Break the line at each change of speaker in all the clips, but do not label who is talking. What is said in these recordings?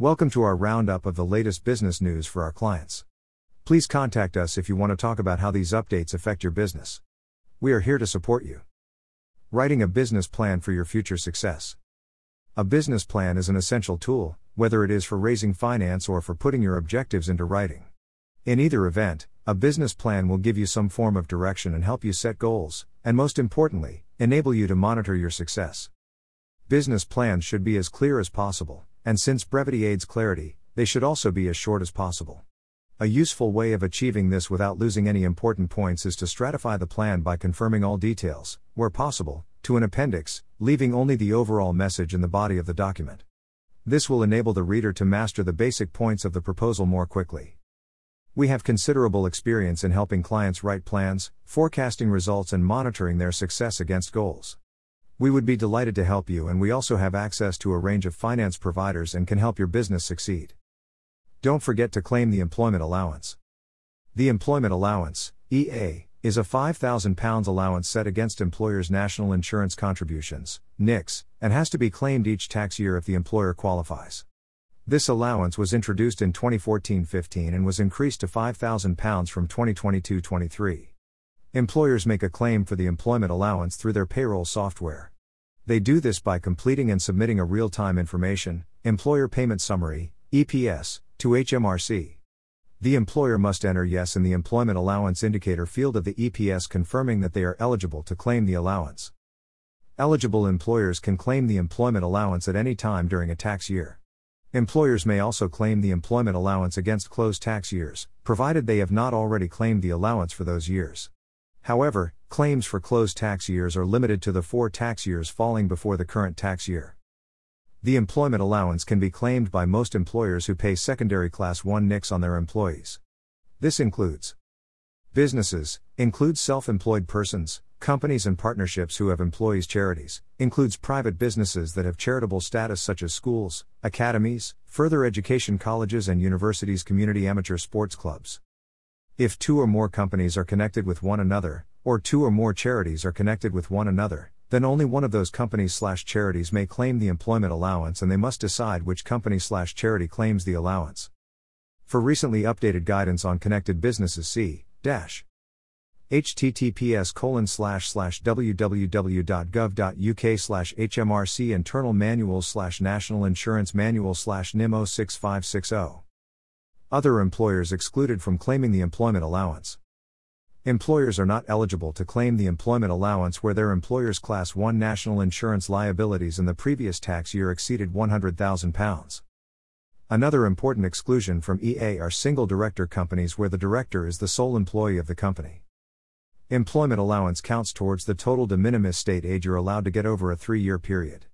Welcome to our roundup of the latest business news for our clients. Please contact us if you want to talk about how these updates affect your business. We are here to support you. Writing a business plan for your future success. A business plan is an essential tool, whether it is for raising finance or for putting your objectives into writing. In either event, a business plan will give you some form of direction and help you set goals, and most importantly, enable you to monitor your success. Business plans should be as clear as possible, and since brevity aids clarity, they should also be as short as possible. A useful way of achieving this without losing any important points is to stratify the plan by confirming all details, where possible, to an appendix, leaving only the overall message in the body of the document. This will enable the reader to master the basic points of the proposal more quickly. We have considerable experience in helping clients write plans, forecasting results, and monitoring their success against goals. We would be delighted to help you, and we also have access to a range of finance providers and can help your business succeed. Don't forget to claim the employment allowance. The employment allowance, EA, is a £5,000 allowance set against employers' national insurance contributions, NICs, and has to be claimed each tax year if the employer qualifies. This allowance was introduced in 2014 15 and was increased to £5,000 from 2022 23. Employers make a claim for the employment allowance through their payroll software. They do this by completing and submitting a real time information, Employer Payment Summary, EPS, to HMRC. The employer must enter yes in the Employment Allowance Indicator field of the EPS confirming that they are eligible to claim the allowance. Eligible employers can claim the employment allowance at any time during a tax year. Employers may also claim the employment allowance against closed tax years, provided they have not already claimed the allowance for those years. However, claims for closed tax years are limited to the four tax years falling before the current tax year. The employment allowance can be claimed by most employers who pay secondary class 1 NICs on their employees. This includes businesses, includes self-employed persons, companies and partnerships who have employees charities, includes private businesses that have charitable status such as schools, academies, further education colleges and universities community amateur sports clubs. If two or more companies are connected with one another, or two or more charities are connected with one another, then only one of those companies slash charities may claim the employment allowance and they must decide which company slash charity claims the allowance. For recently updated guidance on connected businesses see, dash https colon slash slash www.gov.uk slash hmrc internal manuals slash national insurance manual slash nim 06560 other employers excluded from claiming the employment allowance. Employers are not eligible to claim the employment allowance where their employer's Class 1 national insurance liabilities in the previous tax year exceeded £100,000. Another important exclusion from EA are single director companies where the director is the sole employee of the company. Employment allowance counts towards the total de minimis state aid you're allowed to get over a three year period.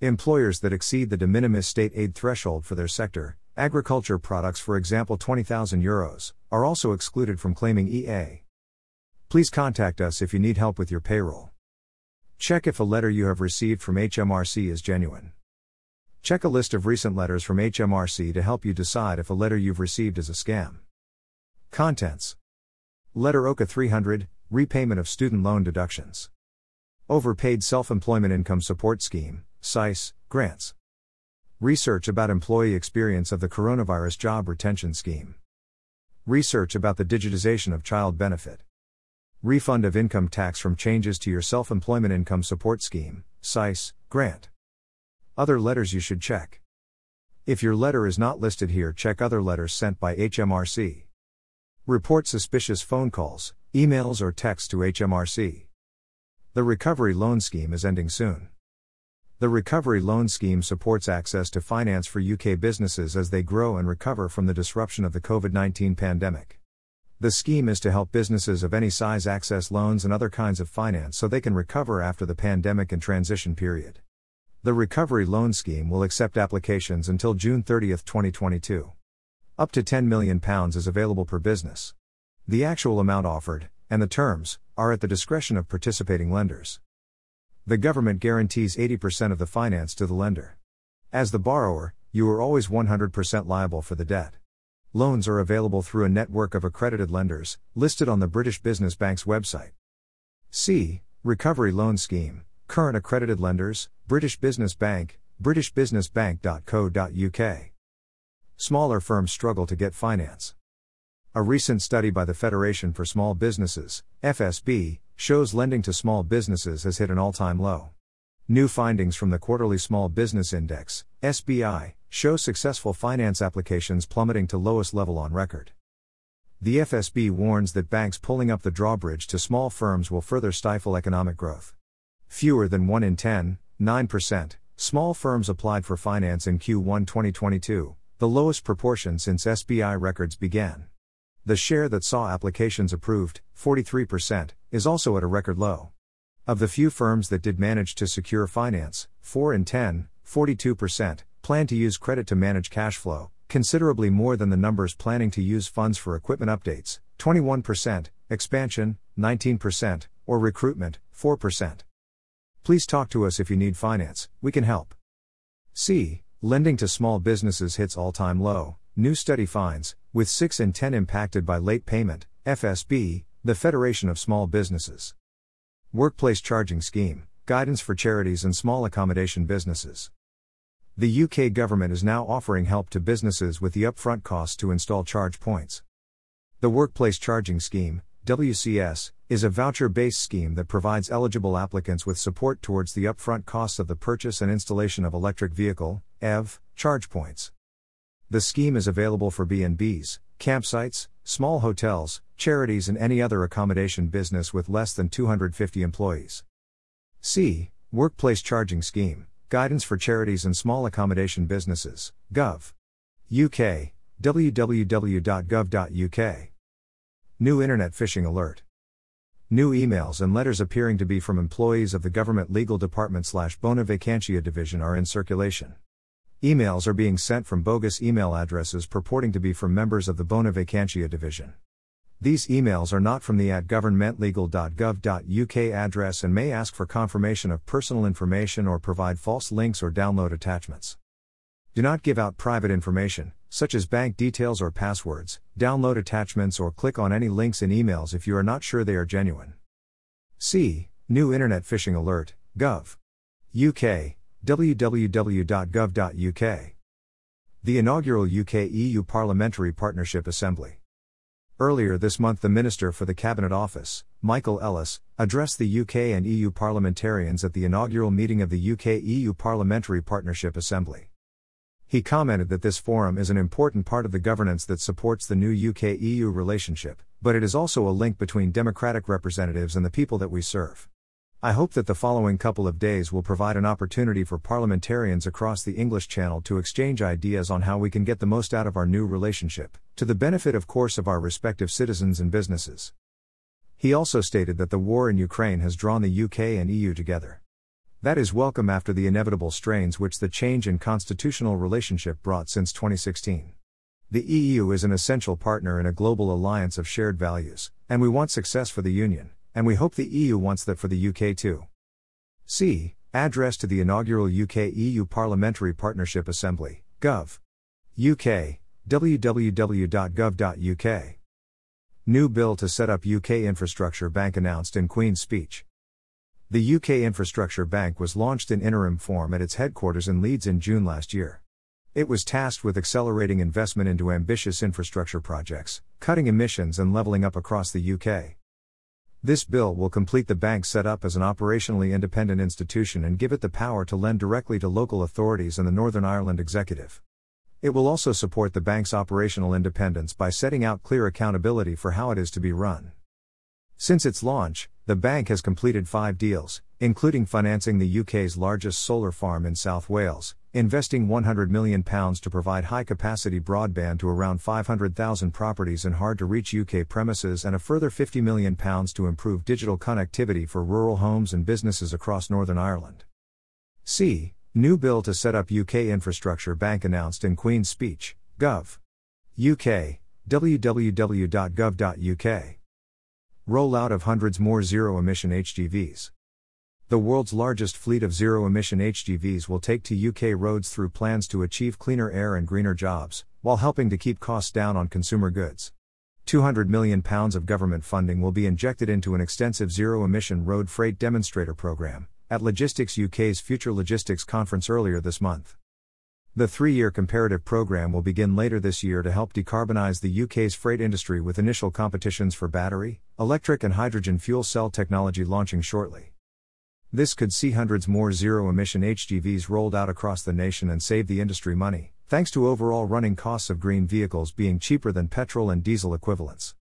Employers that exceed the de minimis state aid threshold for their sector, Agriculture products, for example 20,000 euros, are also excluded from claiming EA. Please contact us if you need help with your payroll. Check if a letter you have received from HMRC is genuine. Check a list of recent letters from HMRC to help you decide if a letter you've received is a scam. Contents Letter OCA 300 Repayment of Student Loan Deductions. Overpaid Self Employment Income Support Scheme, SEIS, Grants. Research about employee experience of the Coronavirus Job Retention Scheme. Research about the digitization of child benefit. Refund of income tax from changes to your self employment income support scheme, SEIS, grant. Other letters you should check. If your letter is not listed here, check other letters sent by HMRC. Report suspicious phone calls, emails, or texts to HMRC. The Recovery Loan Scheme is ending soon. The Recovery Loan Scheme supports access to finance for UK businesses as they grow and recover from the disruption of the COVID 19 pandemic. The scheme is to help businesses of any size access loans and other kinds of finance so they can recover after the pandemic and transition period. The Recovery Loan Scheme will accept applications until June 30, 2022. Up to £10 million is available per business. The actual amount offered, and the terms, are at the discretion of participating lenders. The government guarantees 80% of the finance to the lender. As the borrower, you are always 100% liable for the debt. Loans are available through a network of accredited lenders, listed on the British Business Bank's website. C. Recovery Loan Scheme, Current Accredited Lenders, British Business Bank, britishbusinessbank.co.uk. smaller firms struggle to get finance. A recent study by the Federation for Small Businesses, FSB, shows lending to small businesses has hit an all time low. New findings from the Quarterly Small Business Index, SBI, show successful finance applications plummeting to lowest level on record. The FSB warns that banks pulling up the drawbridge to small firms will further stifle economic growth. Fewer than 1 in 10, 9%, small firms applied for finance in Q1 2022, the lowest proportion since SBI records began. The share that saw applications approved, 43%, is also at a record low. Of the few firms that did manage to secure finance, 4 in 10, 42%, plan to use credit to manage cash flow, considerably more than the numbers planning to use funds for equipment updates, 21%, expansion, 19%, or recruitment, 4%. Please talk to us if you need finance, we can help. C. Lending to small businesses hits all time low, new study finds, with 6 in 10 impacted by late payment, FSB, the Federation of Small Businesses. Workplace Charging Scheme Guidance for Charities and Small Accommodation Businesses. The UK government is now offering help to businesses with the upfront costs to install charge points. The Workplace Charging Scheme, WCS, is a voucher based scheme that provides eligible applicants with support towards the upfront costs of the purchase and installation of electric vehicle, EV, charge points. The scheme is available for B&Bs, campsites, small hotels, charities, and any other accommodation business with less than 250 employees. C. Workplace Charging Scheme Guidance for Charities and Small Accommodation Businesses, Gov. UK, www.gov.uk. New Internet Phishing Alert. New emails and letters appearing to be from employees of the Government Legal Department slash Bona Vacantia Division are in circulation. Emails are being sent from bogus email addresses purporting to be from members of the Bona Vacantia Division. These emails are not from the at governmentlegal.gov.uk address and may ask for confirmation of personal information or provide false links or download attachments. Do not give out private information, such as bank details or passwords, download attachments, or click on any links in emails if you are not sure they are genuine. C. New Internet Phishing Alert, Gov. UK, www.gov.uk. The inaugural UK EU Parliamentary Partnership Assembly. Earlier this month, the Minister for the Cabinet Office, Michael Ellis, addressed the UK and EU parliamentarians at the inaugural meeting of the UK EU Parliamentary Partnership Assembly. He commented that this forum is an important part of the governance that supports the new UK EU relationship, but it is also a link between democratic representatives and the people that we serve. I hope that the following couple of days will provide an opportunity for parliamentarians across the English Channel to exchange ideas on how we can get the most out of our new relationship, to the benefit, of course, of our respective citizens and businesses. He also stated that the war in Ukraine has drawn the UK and EU together. That is welcome after the inevitable strains which the change in constitutional relationship brought since 2016. The EU is an essential partner in a global alliance of shared values, and we want success for the Union and we hope the EU wants that for the UK too. C. Address to the inaugural UK EU Parliamentary Partnership Assembly, Gov. UK, www.gov.uk. New bill to set up UK Infrastructure Bank announced in Queen's speech. The UK Infrastructure Bank was launched in interim form at its headquarters in Leeds in June last year. It was tasked with accelerating investment into ambitious infrastructure projects, cutting emissions, and levelling up across the UK. This bill will complete the bank set up as an operationally independent institution and give it the power to lend directly to local authorities and the Northern Ireland Executive. It will also support the bank's operational independence by setting out clear accountability for how it is to be run. Since its launch, the bank has completed five deals, including financing the UK's largest solar farm in South Wales, investing £100 million to provide high capacity broadband to around 500,000 properties in hard to reach UK premises, and a further £50 million to improve digital connectivity for rural homes and businesses across Northern Ireland. C. New bill to set up UK Infrastructure Bank announced in Queen's Speech, Gov. UK, www.gov.uk. Rollout of hundreds more zero emission HGVs. The world's largest fleet of zero emission HGVs will take to UK roads through plans to achieve cleaner air and greener jobs, while helping to keep costs down on consumer goods. £200 million of government funding will be injected into an extensive zero emission road freight demonstrator program, at Logistics UK's Future Logistics Conference earlier this month. The three year comparative programme will begin later this year to help decarbonise the UK's freight industry with initial competitions for battery, electric, and hydrogen fuel cell technology launching shortly. This could see hundreds more zero emission HGVs rolled out across the nation and save the industry money, thanks to overall running costs of green vehicles being cheaper than petrol and diesel equivalents.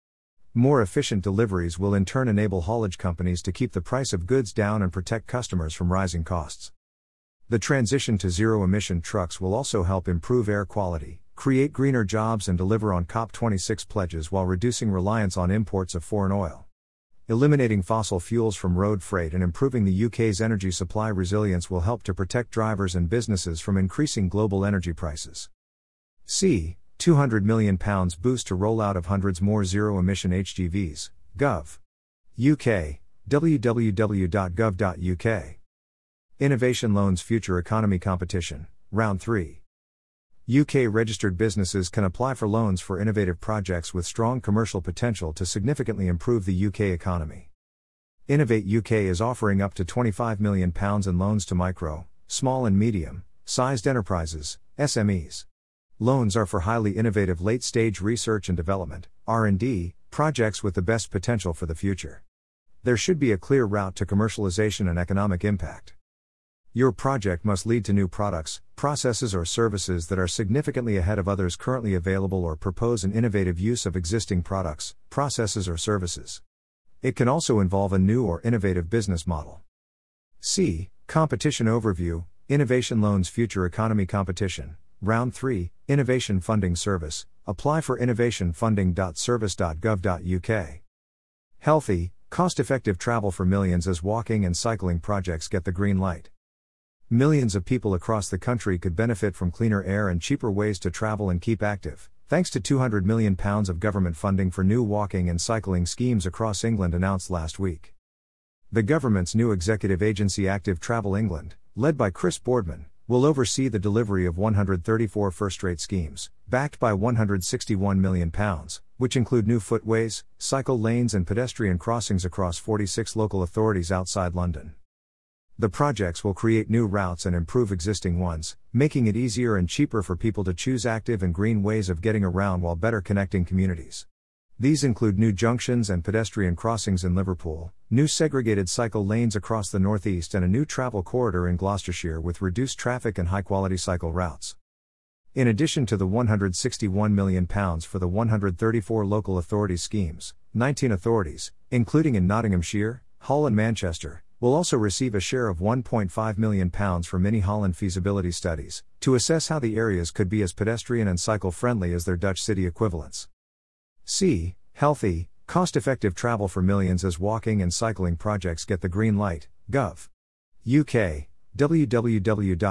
More efficient deliveries will in turn enable haulage companies to keep the price of goods down and protect customers from rising costs. The transition to zero emission trucks will also help improve air quality, create greener jobs, and deliver on COP26 pledges while reducing reliance on imports of foreign oil eliminating fossil fuels from road freight and improving the UK's energy supply resilience will help to protect drivers and businesses from increasing global energy prices. C. £200 million boost to rollout of hundreds more zero emission HGVs, Gov. UK, www.gov.uk. Innovation Loans Future Economy Competition, Round 3. UK registered businesses can apply for loans for innovative projects with strong commercial potential to significantly improve the UK economy. Innovate UK is offering up to £25 million in loans to micro, small, and medium sized enterprises, SMEs. Loans are for highly innovative late-stage research and development, R&D, projects with the best potential for the future. There should be a clear route to commercialization and economic impact. Your project must lead to new products, processes, or services that are significantly ahead of others currently available or propose an innovative use of existing products, processes, or services. It can also involve a new or innovative business model. C. Competition Overview Innovation Loans Future Economy Competition. Round 3 Innovation Funding Service. Apply for innovationfunding.service.gov.uk. Healthy, cost effective travel for millions as walking and cycling projects get the green light. Millions of people across the country could benefit from cleaner air and cheaper ways to travel and keep active, thanks to £200 million of government funding for new walking and cycling schemes across England announced last week. The government's new executive agency Active Travel England, led by Chris Boardman, will oversee the delivery of 134 first rate schemes, backed by £161 million, which include new footways, cycle lanes, and pedestrian crossings across 46 local authorities outside London. The projects will create new routes and improve existing ones, making it easier and cheaper for people to choose active and green ways of getting around while better connecting communities. These include new junctions and pedestrian crossings in Liverpool, new segregated cycle lanes across the northeast, and a new travel corridor in Gloucestershire with reduced traffic and high quality cycle routes. In addition to the £161 million for the 134 local authority schemes, 19 authorities, including in Nottinghamshire, Hull, and Manchester, will also receive a share of £1.5 million for Mini Holland feasibility studies, to assess how the areas could be as pedestrian and cycle friendly as their Dutch city equivalents. C. Healthy, cost effective travel for millions as walking and cycling projects get the green light, Gov. UK, www.gov.uk.